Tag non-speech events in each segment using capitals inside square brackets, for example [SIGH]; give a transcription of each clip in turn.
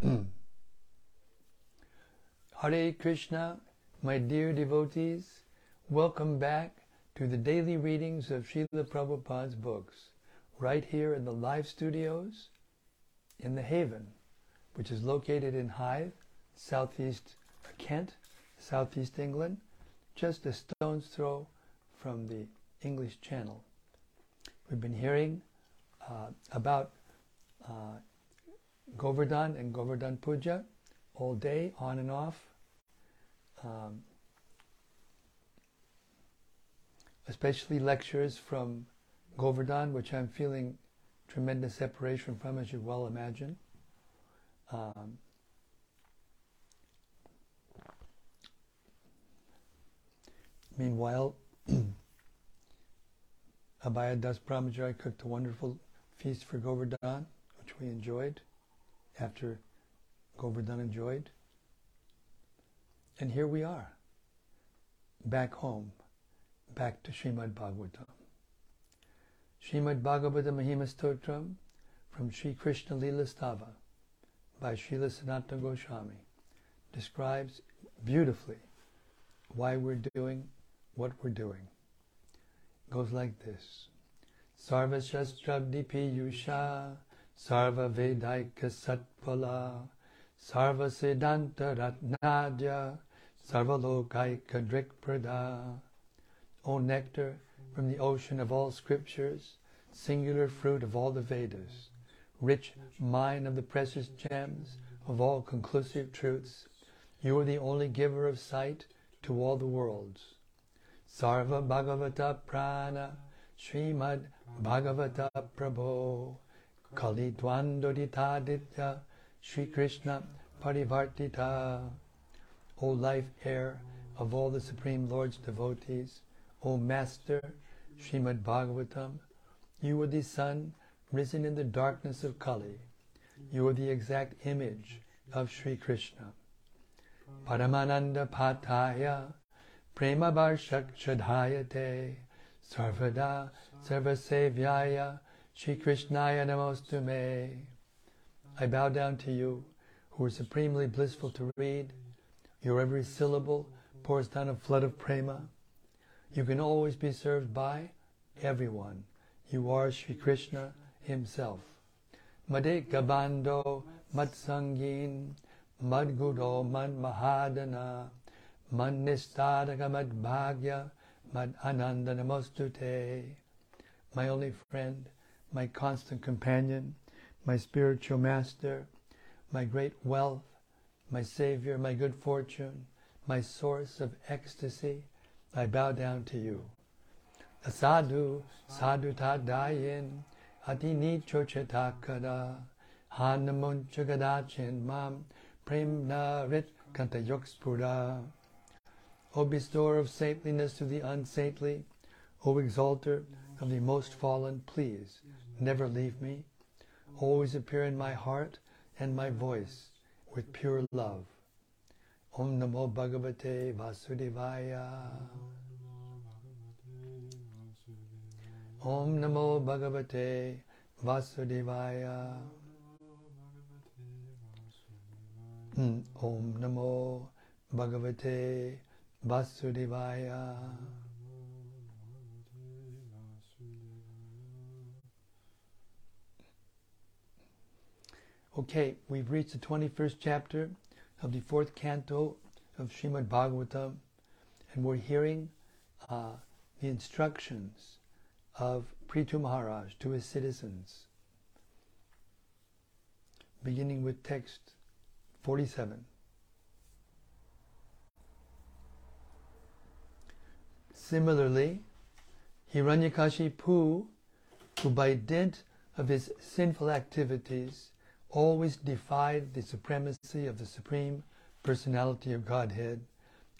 Hare Krishna, my dear devotees, welcome back to the daily readings of Srila Prabhupada's books, right here in the live studios in the Haven, which is located in Hythe, southeast Kent, southeast England, just a stone's throw from the English Channel. We've been hearing uh, about uh, Govardhan and Govardhan Puja all day, on and off. Um, especially lectures from Govardhan, which I'm feeling tremendous separation from, as you well imagine. Um, meanwhile, [CLEARS THROAT] Abhaya Das cooked a wonderful feast for Govardhan, which we enjoyed after Govardhan enjoyed. And here we are, back home, back to Srimad Bhagavatam. Srimad Bhagavatam Mahima Stotram from Sri Krishna Lila Stava by Srila Sanatana Goswami describes beautifully why we're doing what we're doing. It goes like this. Sarva Shastrabdi Piyusha Sarva Vedaika Satpala Sarva Siddhanta Ratnadya Sarva Lokaika Drikprada O nectar from the ocean of all scriptures, singular fruit of all the Vedas, rich mine of the precious gems of all conclusive truths, you are the only giver of sight to all the worlds. Sarva Bhagavata Prana Srimad Bhagavata Prabho Kali Dvandoditaditya Sri Krishna Parivartita O life air of all the Supreme Lord's devotees, O Master, Srimad Bhagavatam, you are the sun risen in the darkness of Kali. You are the exact image of Sri Krishna. Paramananda Pataya Prema Varshak Shadhayate Sarvada Sarvasevyaya Sri Krishnaya Namostume. I bow down to you, who are supremely blissful to read. Your every syllable pours down a flood of prema. You can always be served by everyone. You are Sri Krishna himself. Madeka Bando Matsangin Madgudo Mad Mahadana Mad Nistadaka Mad Bhagya Mad Ananda Namostute. My only friend, my constant companion, my spiritual master, my great wealth, my savior, my good fortune, my source of ecstasy, I bow down to you. Asadu sadhu tadayin atini chochetakada hanamunchagadachin mam premna rit kantayokspura. O bestower of saintliness to the unsaintly, O exalter of the most fallen, please never leave me. Always appear in my heart and my voice with pure love. Om Namo Bhagavate Vasudevaya. Om Namo Bhagavate Vasudevaya. Mm, Om Namo Bhagavate Vasudevaya. Okay, we've reached the 21st chapter of the fourth canto of Srimad Bhagavatam, and we're hearing uh, the instructions of Prithu Maharaj to his citizens, beginning with text 47. Similarly, Hiranyakashipu, who by dint of his sinful activities always defied the supremacy of the Supreme Personality of Godhead,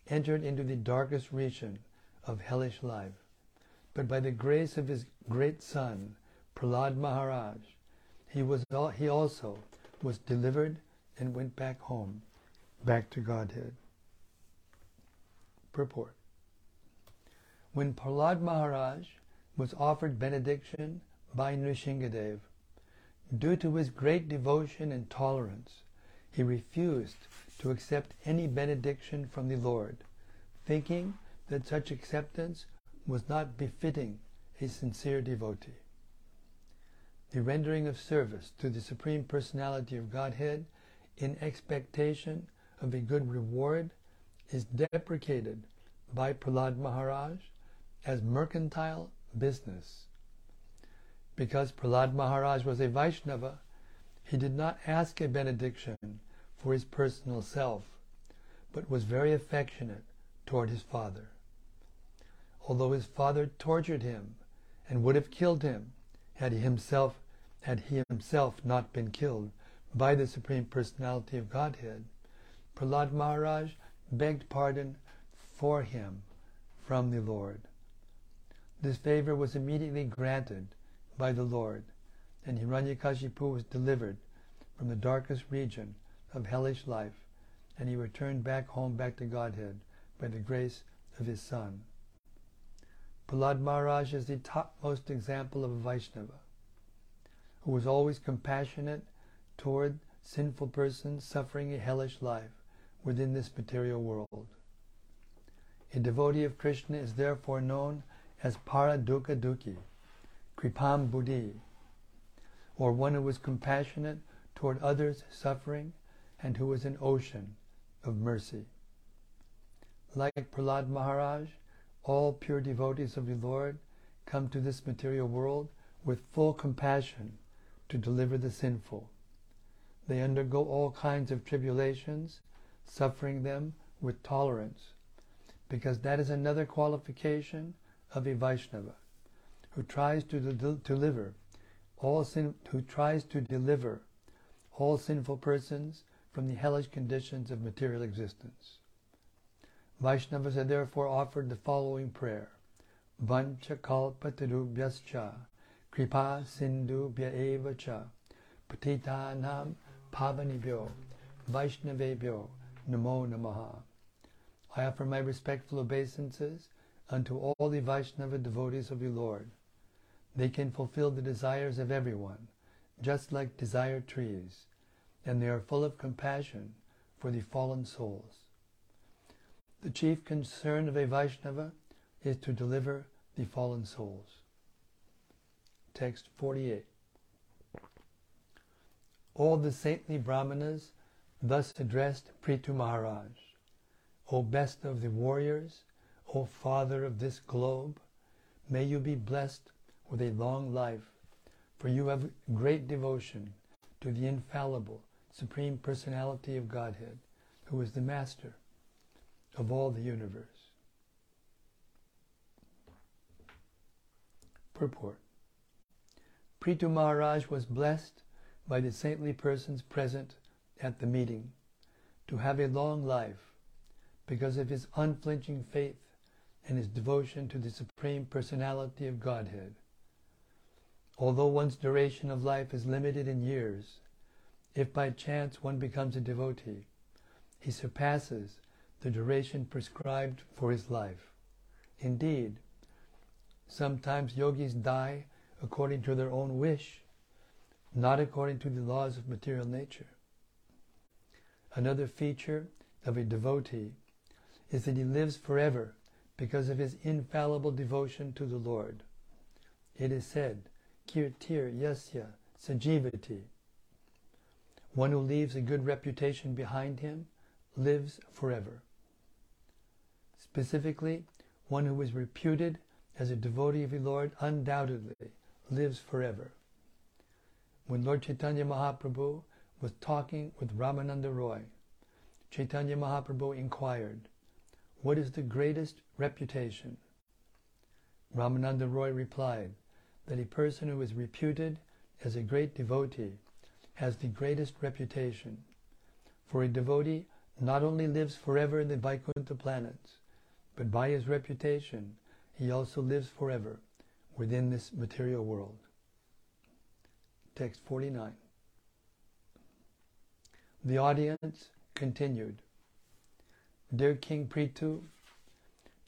entered into the darkest region of hellish life. But by the grace of his great son, Prahlad Maharaj, he, was, he also was delivered and went back home, back to Godhead. Purport. When Prahlad Maharaj was offered benediction by Nrsingadev, due to his great devotion and tolerance, he refused to accept any benediction from the Lord, thinking that such acceptance was not befitting a sincere devotee. The rendering of service to the Supreme Personality of Godhead in expectation of a good reward is deprecated by Prahlad Maharaj as mercantile business. Because Prahlad Maharaj was a Vaishnava, he did not ask a benediction for his personal self, but was very affectionate toward his father. Although his father tortured him and would have killed him had he himself had he himself not been killed by the Supreme Personality of Godhead, Prahlad Maharaj begged pardon for him from the Lord. This favor was immediately granted by the Lord, and Hiranyakashipu was delivered from the darkest region of hellish life, and he returned back home, back to Godhead, by the grace of his Son. Prahlad Maharaj is the topmost example of a Vaishnava, who was always compassionate toward sinful persons suffering a hellish life within this material world. A devotee of Krishna is therefore known as Paradukha Dukhi, Kripam Buddhi, or one who was compassionate toward others suffering and who was an ocean of mercy. Like Prahlad Maharaj, all pure devotees of the Lord come to this material world with full compassion to deliver the sinful. They undergo all kinds of tribulations, suffering them with tolerance, because that is another qualification of a Vaishnava, who tries to deliver all sin, who tries to deliver all sinful persons from the hellish conditions of material existence. Vaishnavas are therefore offered the following prayer. Vancha kalpatarubhyascha kripa sindhu eva cha patitanam pavanibhyo vaishnavebhyo namo namaha. I offer my respectful obeisances unto all the Vaishnava devotees of the Lord. They can fulfill the desires of everyone, just like desired trees, and they are full of compassion for the fallen souls. The chief concern of a Vaishnava is to deliver the fallen souls. Text 48. All the saintly Brahmanas thus addressed Prithu Maharaj, O best of the warriors, O Father of this globe, may you be blessed with a long life, for you have great devotion to the infallible Supreme Personality of Godhead, who is the Master of all the universe. Purport Prithu Maharaj was blessed by the saintly persons present at the meeting to have a long life because of his unflinching faith and his devotion to the Supreme Personality of Godhead. Although one's duration of life is limited in years, if by chance one becomes a devotee, he surpasses the duration prescribed for his life. Indeed, sometimes yogis die according to their own wish, not according to the laws of material nature. Another feature of a devotee is that he lives forever because of his infallible devotion to the Lord. It is said, Kirtir yasya sajivati, one who leaves a good reputation behind him lives forever. Specifically, one who is reputed as a devotee of the Lord undoubtedly lives forever. When Lord Chaitanya Mahaprabhu was talking with Ramananda Roy, Chaitanya Mahaprabhu inquired, What is the greatest reputation? Ramananda Roy replied that a person who is reputed as a great devotee has the greatest reputation. For a devotee not only lives forever in the Vaikuntha planets, but by his reputation, he also lives forever within this material world. Text 49. The audience continued. Dear King Prithu,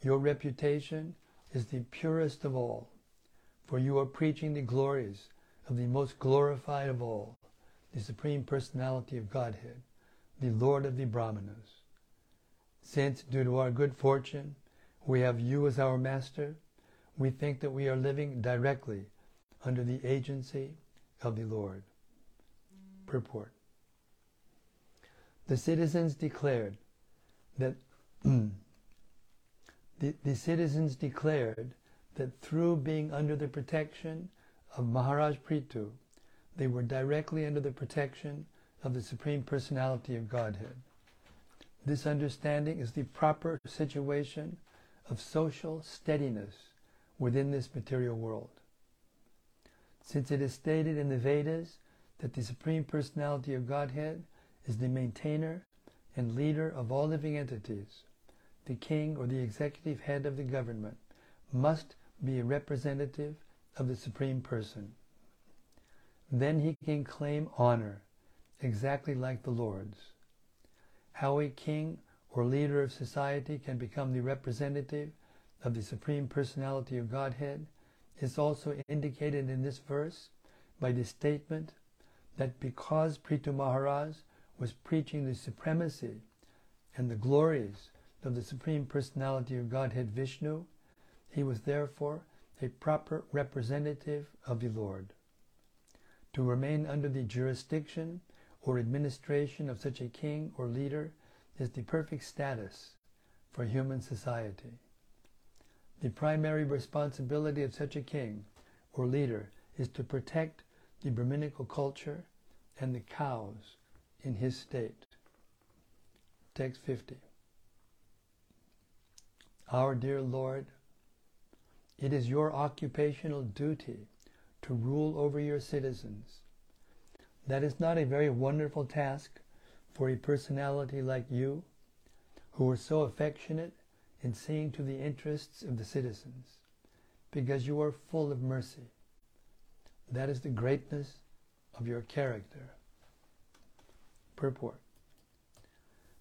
your reputation is the purest of all, for you are preaching the glories of the most glorified of all, the Supreme Personality of Godhead, the Lord of the Brahmanas. Since, due to our good fortune, we have you as our master, we think that we are living directly under the agency of the Lord. Purport. The citizens declared that [CLEARS THROAT] the, the citizens declared that through being under the protection of Maharaj Prithu, they were directly under the protection of the Supreme Personality of Godhead. This understanding is the proper situation of social steadiness within this material world. Since it is stated in the Vedas that the Supreme Personality of Godhead is the maintainer and leader of all living entities, the king or the executive head of the government must be a representative of the Supreme Person. Then he can claim honor, exactly like the Lord's. How a king or leader of society can become the representative of the Supreme Personality of Godhead is also indicated in this verse by the statement that because Prithu Maharaj was preaching the supremacy and the glories of the Supreme Personality of Godhead Vishnu, he was therefore a proper representative of the Lord. To remain under the jurisdiction or administration of such a king or leader is the perfect status for human society. The primary responsibility of such a king or leader is to protect the Brahminical culture and the cows in his state. Text 50. Our dear Lord, it is your occupational duty to rule over your citizens. That is not a very wonderful task for a personality like you, who are so affectionate in seeing to the interests of the citizens, because you are full of mercy. That is the greatness of your character. Purport.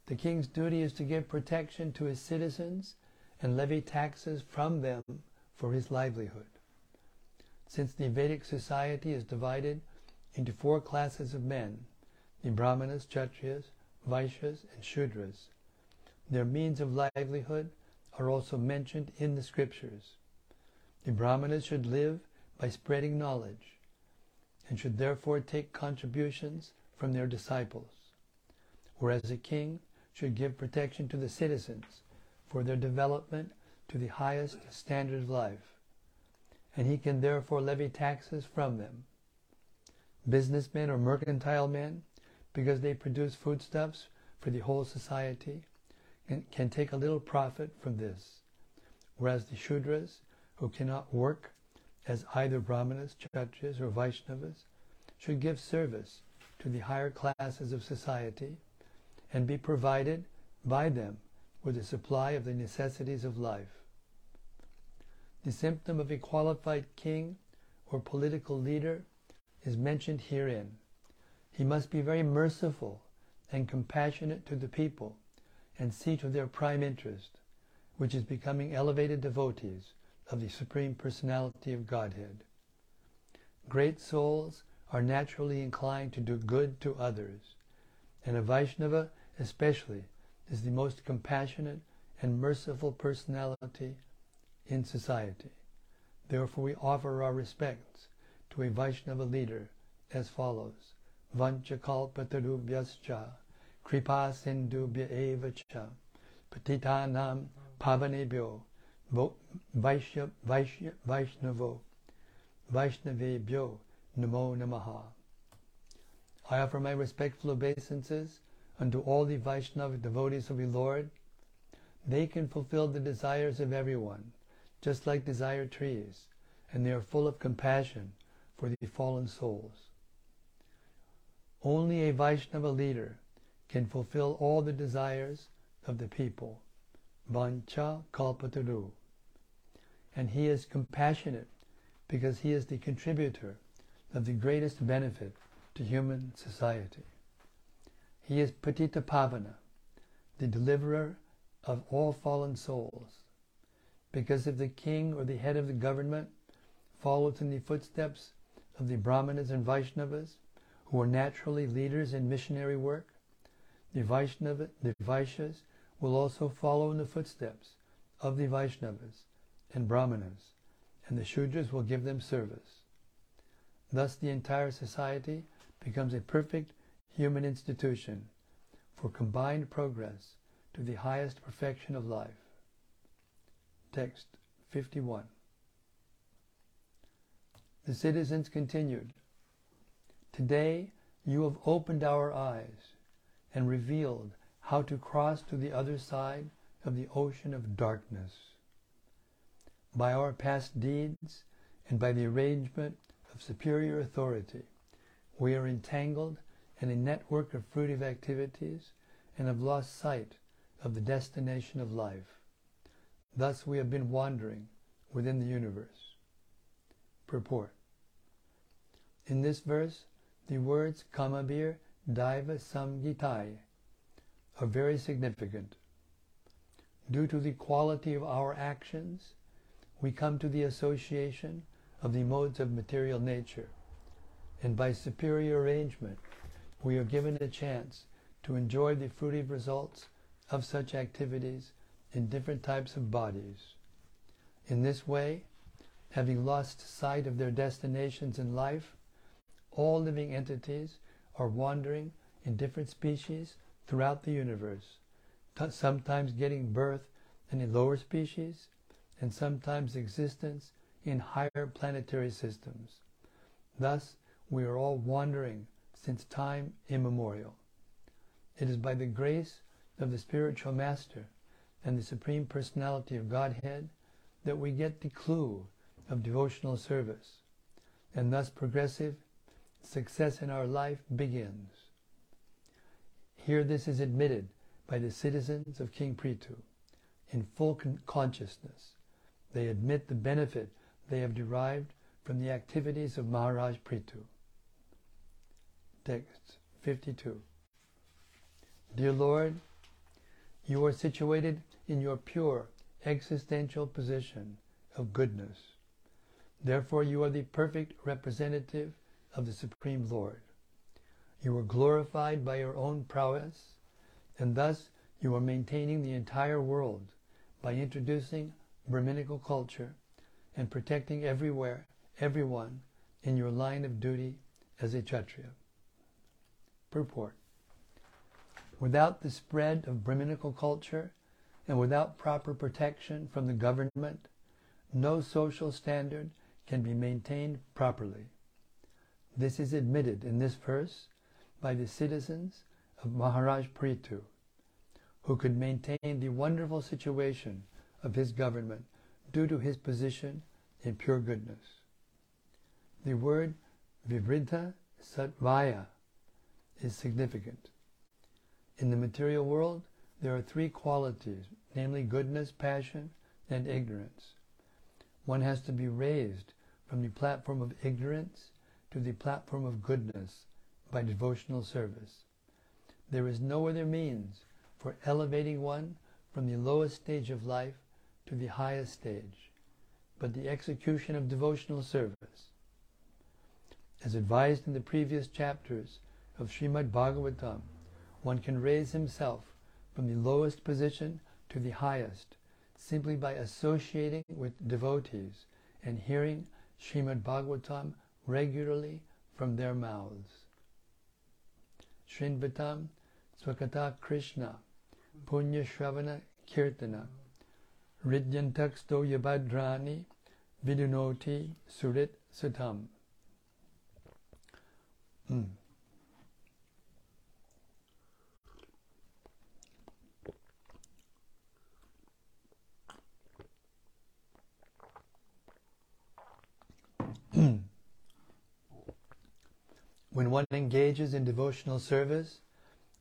The king's duty is to give protection to his citizens and levy taxes from them for his livelihood. Since the Vedic society is divided into four classes of men, the Brahmanas, Kshatriyas, Vaishyas, and Shudras, their means of livelihood are also mentioned in the scriptures. The Brahmanas should live by spreading knowledge and should therefore take contributions from their disciples whereas a king should give protection to the citizens for their development to the highest standard of life, and he can therefore levy taxes from them. Businessmen or mercantile men, because they produce foodstuffs for the whole society, can, can take a little profit from this, whereas the Shudras, who cannot work as either Brahmanas, Kshatriyas, or Vaishnavas, should give service to the higher classes of society and be provided by them with a supply of the necessities of life. The symptom of a qualified king or political leader is mentioned herein. He must be very merciful and compassionate to the people and see to their prime interest, which is becoming elevated devotees of the Supreme Personality of Godhead. Great souls are naturally inclined to do good to others, and a Vaishnava especially, is the most compassionate and merciful personality in society. Therefore, we offer our respects to a Vaishnava leader as follows. Vanchakalpatarubhyascha kripa sindubhya eva cha patitanam pavanebhyo vaishya, vaishya, vaishnavo vaishnavebhyo namo namaha. I offer my respectful obeisances unto all the Vaishnava devotees of the Lord, they can fulfill the desires of everyone, just like desire trees, and they are full of compassion for the fallen souls. Only a Vaishnava leader can fulfill all the desires of the people. Vancha kalpataru. And he is compassionate because he is the contributor of the greatest benefit to human society. He is Patita Pavana, the deliverer of all fallen souls. Because if the king or the head of the government follows in the footsteps of the Brahmanas and Vaishnavas, who are naturally leaders in missionary work, the Vaishnava, the Vaishyas will also follow in the footsteps of the Vaishnavas and Brahmanas, and the Shudras will give them service. Thus the entire society becomes a perfect human institution for combined progress to the highest perfection of life. Text 51. The citizens continued, Today you have opened our eyes and revealed how to cross to the other side of the ocean of darkness. By our past deeds and by the arrangement of superior authority, we are entangled in a network of fruitive activities and have lost sight of the destination of life. Thus we have been wandering within the universe. Purport. In this verse, the words Kamabir Daiva Samgitai are very significant. Due to the quality of our actions, we come to the association of the modes of material nature, and by superior arrangement, we are given a chance to enjoy the fruitive results of such activities in different types of bodies. In this way, having lost sight of their destinations in life, all living entities are wandering in different species throughout the universe, sometimes getting birth in a lower species, and sometimes existence in higher planetary systems. Thus, we are all wandering since time immemorial. It is by the grace of the spiritual master and the Supreme Personality of Godhead that we get the clue of devotional service, and thus progressive success in our life begins. Here this is admitted by the citizens of King Prithu in full con- consciousness. They admit the benefit they have derived from the activities of Maharaj Prithu. Text 52. Dear Lord, you are situated in your pure existential position of goodness. Therefore, you are the perfect representative of the Supreme Lord. You are glorified by your own prowess, and thus you are maintaining the entire world by introducing Brahminical culture and protecting everywhere, everyone in your line of duty as a Kshatriya. Purport. Without the spread of Brahminical culture and without proper protection from the government, no social standard can be maintained properly. This is admitted in this verse by the citizens of Maharaj Prithu, who could maintain the wonderful situation of his government due to his position in pure goodness. The word Vivridha Satvaya is significant. In the material world, there are three qualities, namely goodness, passion, and ignorance. One has to be raised from the platform of ignorance to the platform of goodness by devotional service. There is no other means for elevating one from the lowest stage of life to the highest stage, but the execution of devotional service. As advised in the previous chapters of Srimad Bhagavatam, one can raise himself from the lowest position to the highest simply by associating with devotees and hearing Srimad Bhagavatam regularly from their mouths. Srinvatam Swakata Krishna Punya Shravana Kirtana Ridyantaksto Yabhadrani Vidunoti Surit Satam. Mm. Mm. When one engages in devotional service,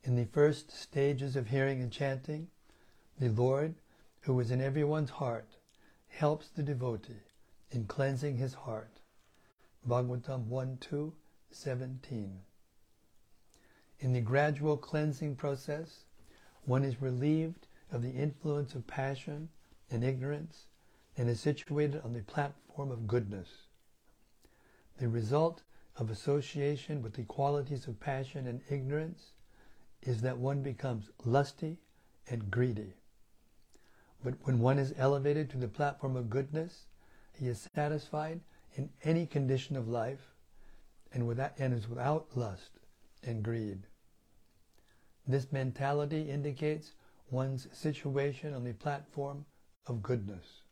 in the first stages of hearing and chanting, the Lord, who is in everyone's heart, helps the devotee in cleansing his heart. Bhagavatam 1 2 17. In the gradual cleansing process, one is relieved of the influence of passion and ignorance and is situated on the platform of goodness. The result of association with the qualities of passion and ignorance is that one becomes lusty and greedy. But when one is elevated to the platform of goodness, he is satisfied in any condition of life and, without, and is without lust and greed. This mentality indicates one's situation on the platform of goodness.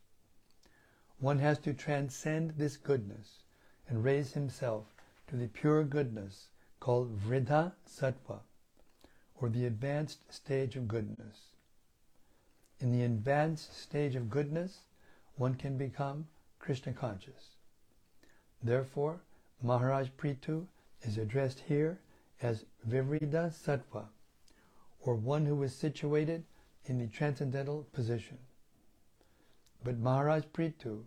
One has to transcend this goodness and raise himself to the pure goodness called Vriddha Sattva, or the advanced stage of goodness. In the advanced stage of goodness, one can become Krishna conscious. Therefore, Maharaj Prithu is addressed here as Vivriddha Sattva, or one who is situated in the transcendental position. But Maharaj Prithu,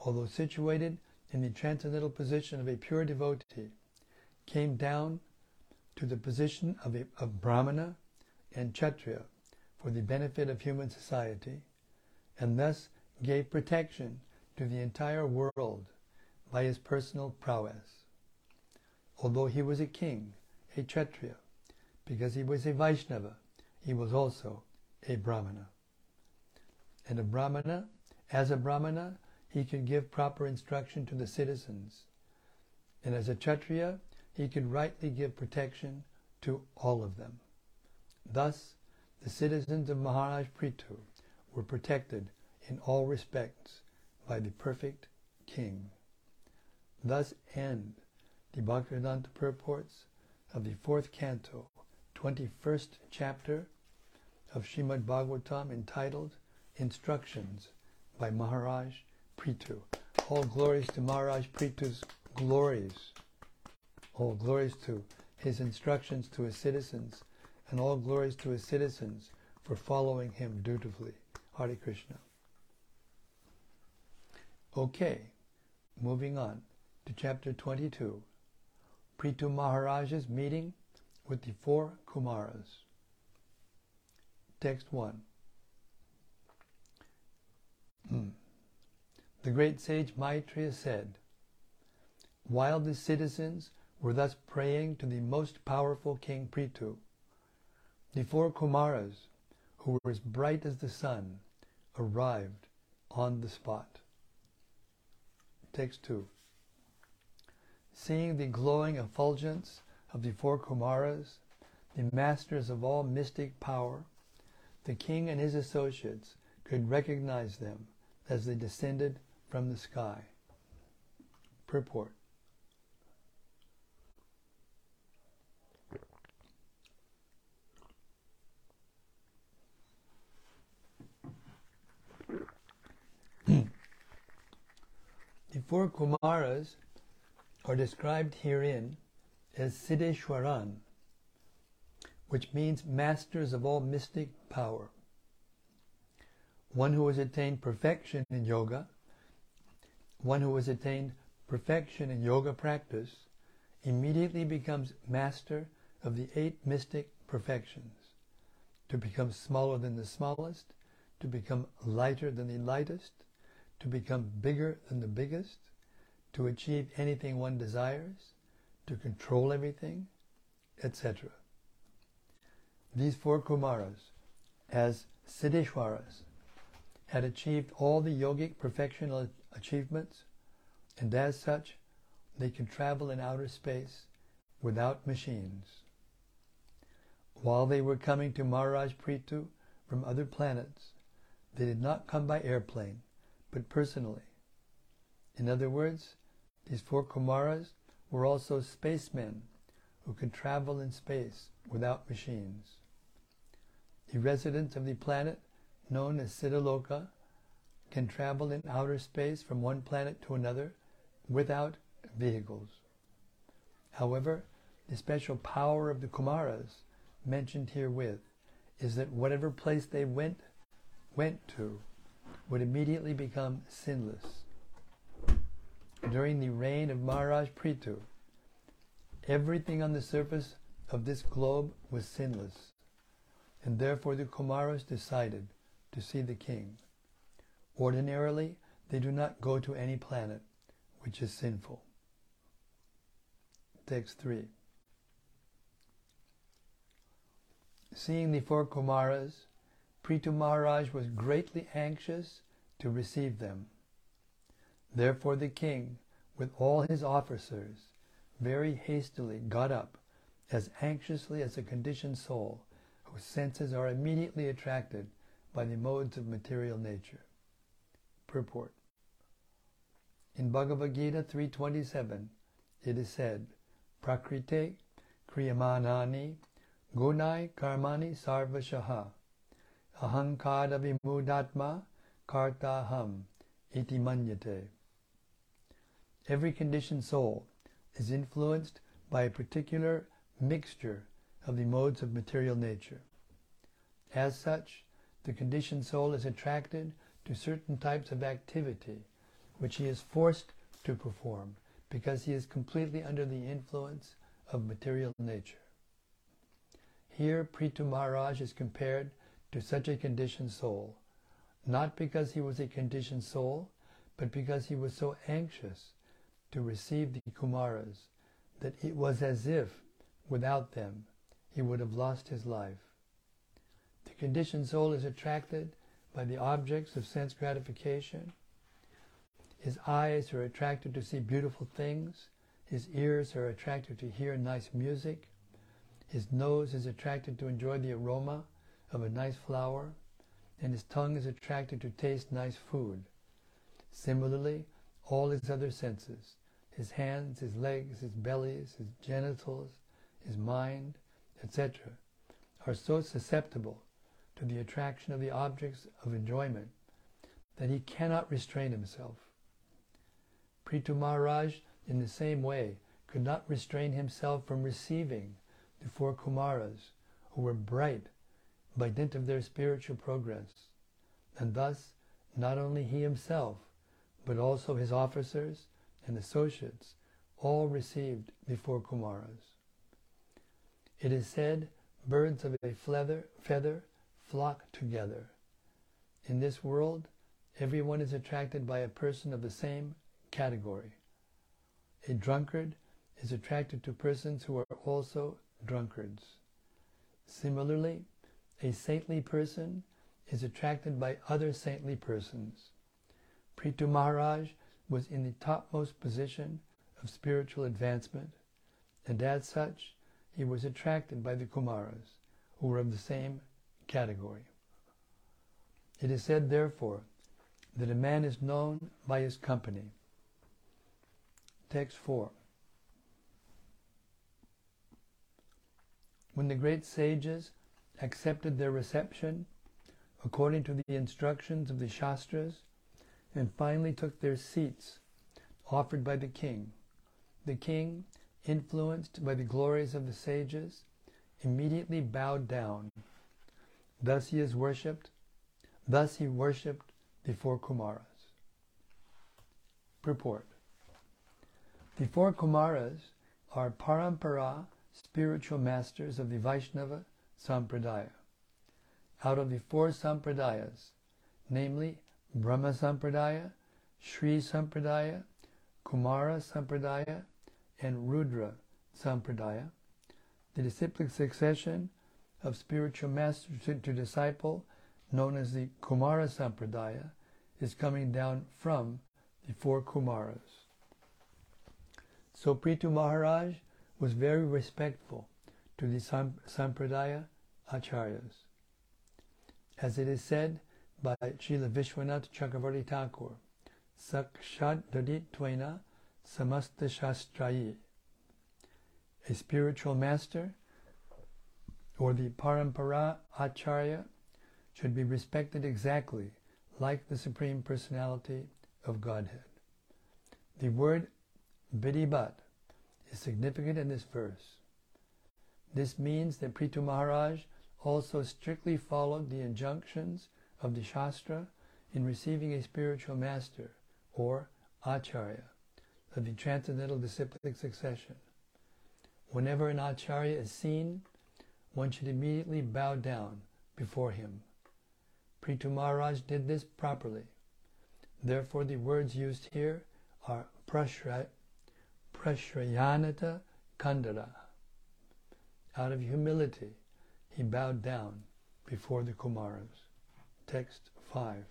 although situated in the transcendental position of a pure devotee, came down to the position of, a, of Brahmana and Kshatriya for the benefit of human society, and thus gave protection to the entire world by his personal prowess. Although he was a king, a Kshatriya, because he was a Vaishnava, he was also a Brahmana. And a Brahmana, as a Brahmana, he could give proper instruction to the citizens. And as a Kshatriya, he could rightly give protection to all of them. Thus, the citizens of Maharaj Prithu were protected in all respects by the perfect king. Thus end the Bhaktivedanta purports of the fourth canto, 21st chapter of Srimad Bhagavatam entitled Instructions by Maharaj Prithu. All glories to Maharaj Prithu's glories. All glories to his instructions to his citizens, and all glories to his citizens for following him dutifully. Hare Krishna. Okay, moving on to chapter 22. Prithu Maharaj's meeting with the four Kumaras. Text 1. Hmm. The great sage Maitreya said, While the citizens were thus praying to the most powerful King Prithu, the four Kumaras, who were as bright as the sun, arrived on the spot. Text 2. Seeing the glowing effulgence of the four Kumaras, the masters of all mystic power, the king and his associates could recognize them as they descended from the sky. Purport. [CLEARS THROAT] the four Kumaras are described herein as Siddheshwaran, which means masters of all mystic power. One who has attained perfection in yoga, one who has attained perfection in yoga practice, immediately becomes master of the eight mystic perfections. To become smaller than the smallest, to become lighter than the lightest, to become bigger than the biggest, to achieve anything one desires, to control everything, etc. These four Kumaras, as Siddheshwaras, had achieved all the yogic perfectional achievements, and as such, they can travel in outer space without machines. While they were coming to Maharaj Prithu from other planets, they did not come by airplane, but personally. In other words, these four Kumaras were also spacemen who could travel in space without machines. The residents of the planet known as Siddhaloka can travel in outer space from one planet to another without vehicles. However, the special power of the Kumaras mentioned herewith is that whatever place they went went to would immediately become sinless. During the reign of Maharaj Prithu, everything on the surface of this globe was sinless, and therefore the Kumaras decided to see the king. Ordinarily, they do not go to any planet which is sinful. Text 3. Seeing the four Kumaras, Prithu Maharaj was greatly anxious to receive them. Therefore the king, with all his officers, very hastily got up, as anxiously as a conditioned soul whose senses are immediately attracted by the modes of material nature. Purport In Bhagavad Gita 3.27, it is said, Prakrite kriyamanani gunai karmani sarvashaha ahankada vimudatma kartaham iti manyate. Every conditioned soul is influenced by a particular mixture of the modes of material nature. As such, the conditioned soul is attracted to certain types of activity which he is forced to perform because he is completely under the influence of material nature. Here, Prithu Maharaj is compared to such a conditioned soul, not because he was a conditioned soul, but because he was so anxious to receive the Kumaras that it was as if, without them, he would have lost his life. The conditioned soul is attracted by the objects of sense gratification. His eyes are attracted to see beautiful things. His ears are attracted to hear nice music. His nose is attracted to enjoy the aroma of a nice flower. And his tongue is attracted to taste nice food. Similarly, all his other senses, his hands, his legs, his bellies, his genitals, his mind, etc., are so susceptible to the attraction of the objects of enjoyment that he cannot restrain himself. Prithu Maharaj, in the same way, could not restrain himself from receiving the four Kumaras, who were bright by dint of their spiritual progress, and thus not only he himself, but also his officers and associates all received the four Kumaras. It is said, birds of a feather, feather flock together. In this world, everyone is attracted by a person of the same category. A drunkard is attracted to persons who are also drunkards. Similarly, a saintly person is attracted by other saintly persons. Prithu Maharaj was in the topmost position of spiritual advancement, and as such, he was attracted by the Kumaras, who were of the same category. It is said, therefore, that a man is known by his company. Text 4. When the great sages accepted their reception according to the instructions of the Shastras and finally took their seats offered by the king, the king, influenced by the glories of the sages, immediately bowed down. Thus he is worshipped. Thus he worshipped the four Kumaras. Purport. The four Kumaras are parampara spiritual masters of the Vaishnava Sampradaya. Out of the four Sampradayas, namely Brahma Sampradaya, Sri Sampradaya, Kumara Sampradaya, and Rudra Sampradaya, the disciplic succession of spiritual master to, disciple, known as the Kumara Sampradaya, is coming down from the four Kumaras. So Prithu Maharaj was very respectful to the Sampradaya Acharyas. As it is said by Srila Vishwanath Chakravarti Thakur, Sakshat Dadit Tvena Samasta Shastrayi. A spiritual master or the Parampara Acharya should be respected exactly like the Supreme Personality of Godhead. The word Vidibat is significant in this verse. This means that Prithu Maharaj also strictly followed the injunctions of the Shastra in receiving a spiritual master or Acharya of the transcendental disciplic succession. Whenever an Acharya is seen, one should immediately bow down before him. Prithu Maharaj did this properly. Therefore, the words used here are prashra, prashrayanata kandara. Out of humility, he bowed down before the Kumaras. Text 5.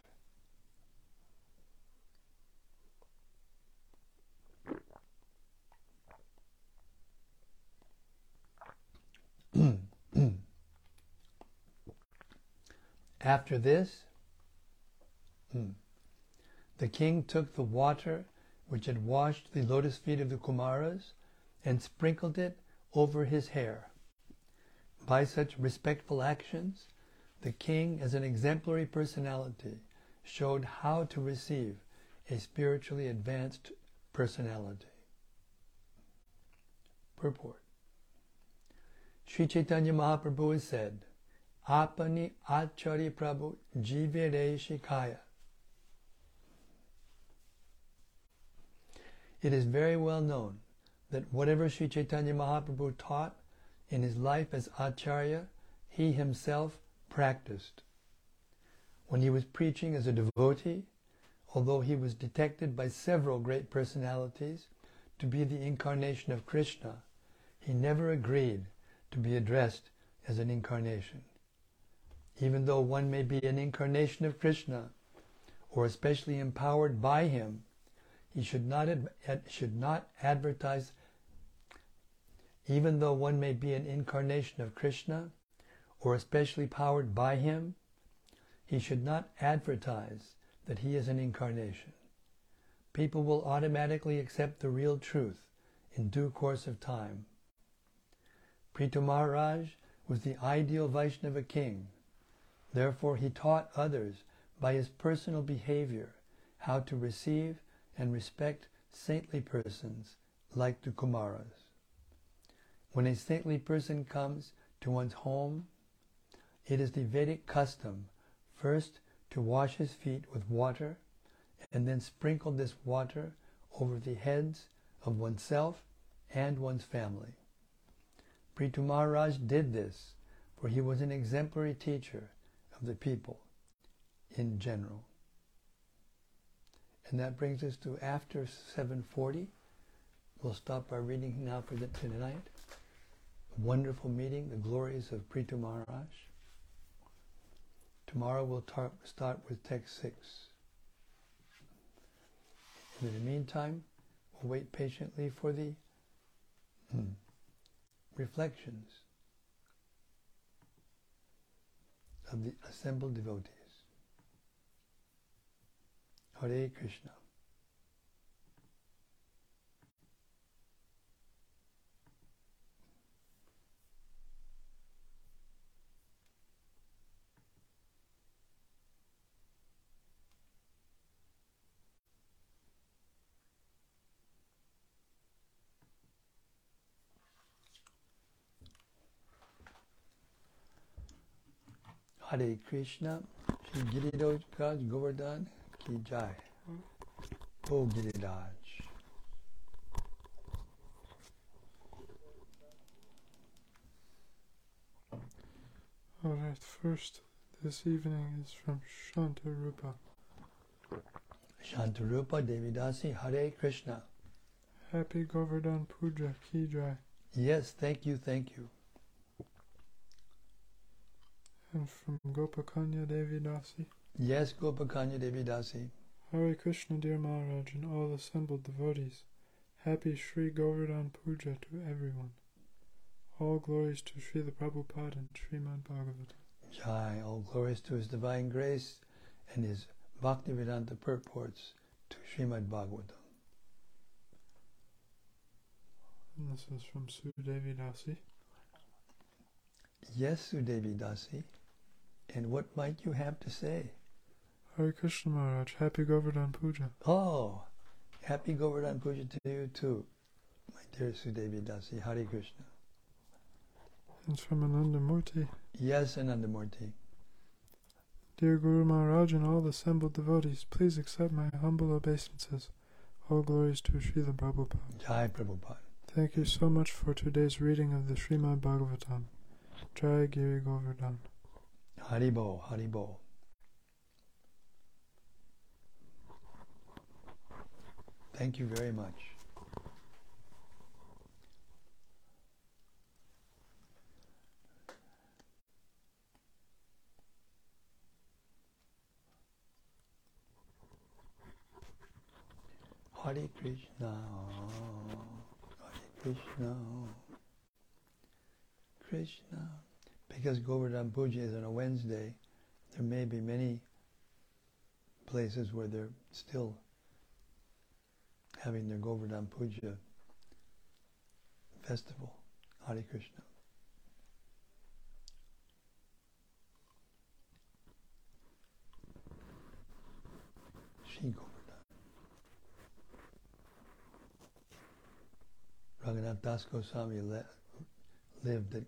[CLEARS THROAT] After this, hmm, the king took the water which had washed the lotus feet of the Kumaras and sprinkled it over his hair. By such respectful actions, the king, as an exemplary personality, showed how to receive a spiritually advanced personality. Purport Sri Chaitanya Mahaprabhu has said, Apani Acharya Prabhu Jivere Shikaya. It is very well known that whatever Sri Chaitanya Mahaprabhu taught in his life as Acharya, he himself practiced. When he was preaching as a devotee, although he was detected by several great personalities to be the incarnation of Krishna, he never agreed to be addressed as an incarnation. Even though one may be an incarnation of Krishna, or especially empowered by him, he should not, ad- should not advertise, even though one may be an incarnation of Krishna, or especially powered by him, he should not advertise that he is an incarnation. People will automatically accept the real truth in due course of time. Prithu Maharaj was the ideal Vaishnava king. Therefore, he taught others by his personal behavior how to receive and respect saintly persons like the Kumaras. When a saintly person comes to one's home, it is the Vedic custom first to wash his feet with water and then sprinkle this water over the heads of oneself and one's family. Prithu Maharaj did this, for he was an exemplary teacher of the people in general. And that brings us to after 740. We'll stop our reading now for the, tonight. Wonderful meeting, the glories of Prithu Maharaj. Tomorrow we'll tar- start with text 6. In the meantime, we'll wait patiently for the hmm, reflections of the assembled devotees. Hare Krishna. Hare Krishna, Shri Giriraj Govardhan Ki Jai. O Giriraj. Alright, first this evening is from Shantarupa. Shantarupa Devidasi Hare Krishna. Happy Govardhan Puja Ki Jai. Yes, thank you, thank you. And from Gopakanya Devidasi. Yes, Gopakanya Devidasi. Hare Krishna, dear Maharaj, and all assembled devotees. Happy Sri Govardhan Puja to everyone. All glories to Srila Prabhupada and Srimad Bhagavatam. Jai, all glories to His divine grace and His Bhaktivedanta purports to Srimad Bhagavatam. And this is from Sudevi Dasi. Yes, Sudevi Dasi. And what might you have to say? Hare Krishna Maharaj, Happy Govardhan Puja. Oh, happy Govardhan Puja to you too, my dear Sudevi Dasi. Hare Krishna. It's from Anandamurti. Yes, Anandamurti. Dear Guru Maharaj and all assembled devotees, please accept my humble obeisances. All glories to Srila Prabhupada. Jai Prabhupada. Thank you so much for today's reading of the Srimad Bhagavatam. Jai Giri Govardhan. Haribo, Haribo. Thank you very much. Hare Krishna, Hare Krishna, Krishna. Because Govardhan Puja is on a Wednesday, there may be many places where they're still having their Govardhan Puja festival. Hare Krishna. Raghunath Das Goswami le- lived at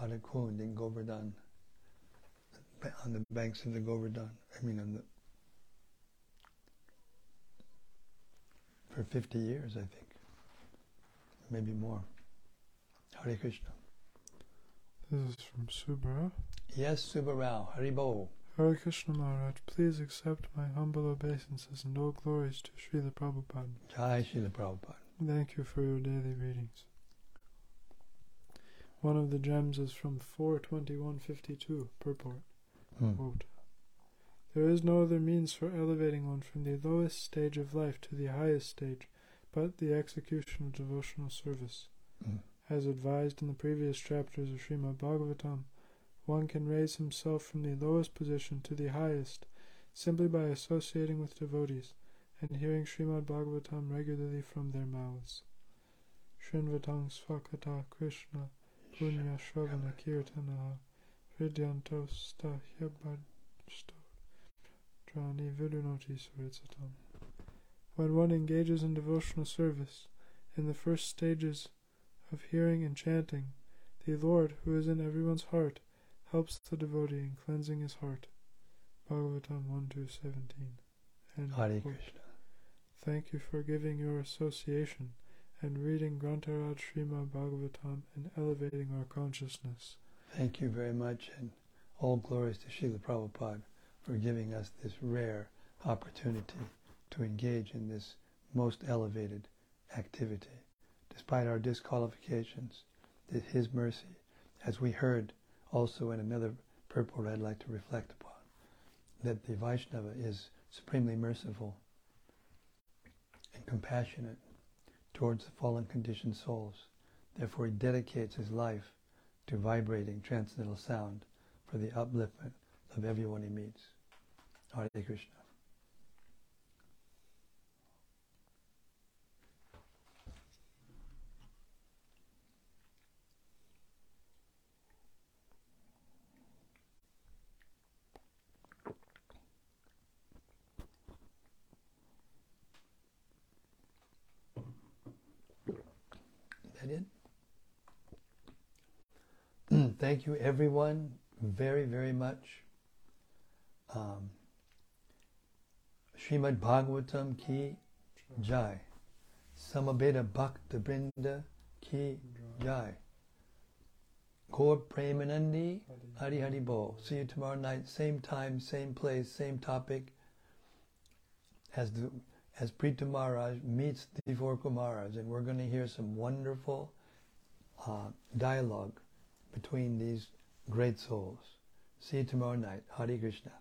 Radhakund in Govardhan, on the banks of the Govardhan. I mean, on the for 50 years, I think, maybe more. Hare Krishna. This is from Subara. Yes, Subbarao, Haribo. Hare Krishna Maharaj, please accept my humble obeisances and all glories to Srila Prabhupada. Jai Srila Prabhupada. Thank you for your daily readings. One of the gems is from 42152, purport. Hmm. Quote, there is no other means for elevating one from the lowest stage of life to the highest stage but the execution of devotional service. Mm. As advised in the previous chapters of Srimad Bhagavatam, one can raise himself from the lowest position to the highest simply by associating with devotees and hearing Srimad Bhagavatam regularly from their mouths. Srinvatang Svakata Krishna Punya Shravana Kirtana Hridyanto Stahyabhajsto Drani Vidunoti Suritsatam. When one engages in devotional service, in the first stages of hearing and chanting, the Lord, who is in everyone's heart, helps the devotee in cleansing his heart. Bhagavatam 1 to 17. End Hare. Krishna. Thank you for giving your association and reading Grantaraj Srimad Bhagavatam and elevating our consciousness. Thank you very much, and all glories to Srila Prabhupada for giving us this rare opportunity to engage in this most elevated activity. Despite our disqualifications, that His mercy, as we heard also in another purport I'd like to reflect upon, that the Vaishnava is supremely merciful and compassionate towards the fallen conditioned souls. Therefore, he dedicates his life to vibrating transcendental sound for the upliftment of everyone he meets. Hare Krishna. that it? Thank you, everyone, very, very much. Um, Srimad Bhagavatam ki jai. Samabeda Bhakta Brinda ki jai. Gaur Premanandi Hari Hari Bo. See you tomorrow night, same time, same place, same topic. As the as Prithu Maharaj meets Divorka Maharaj, and we're going to hear some wonderful uh, dialogue between these great souls. See you tomorrow night. Hare Krishna.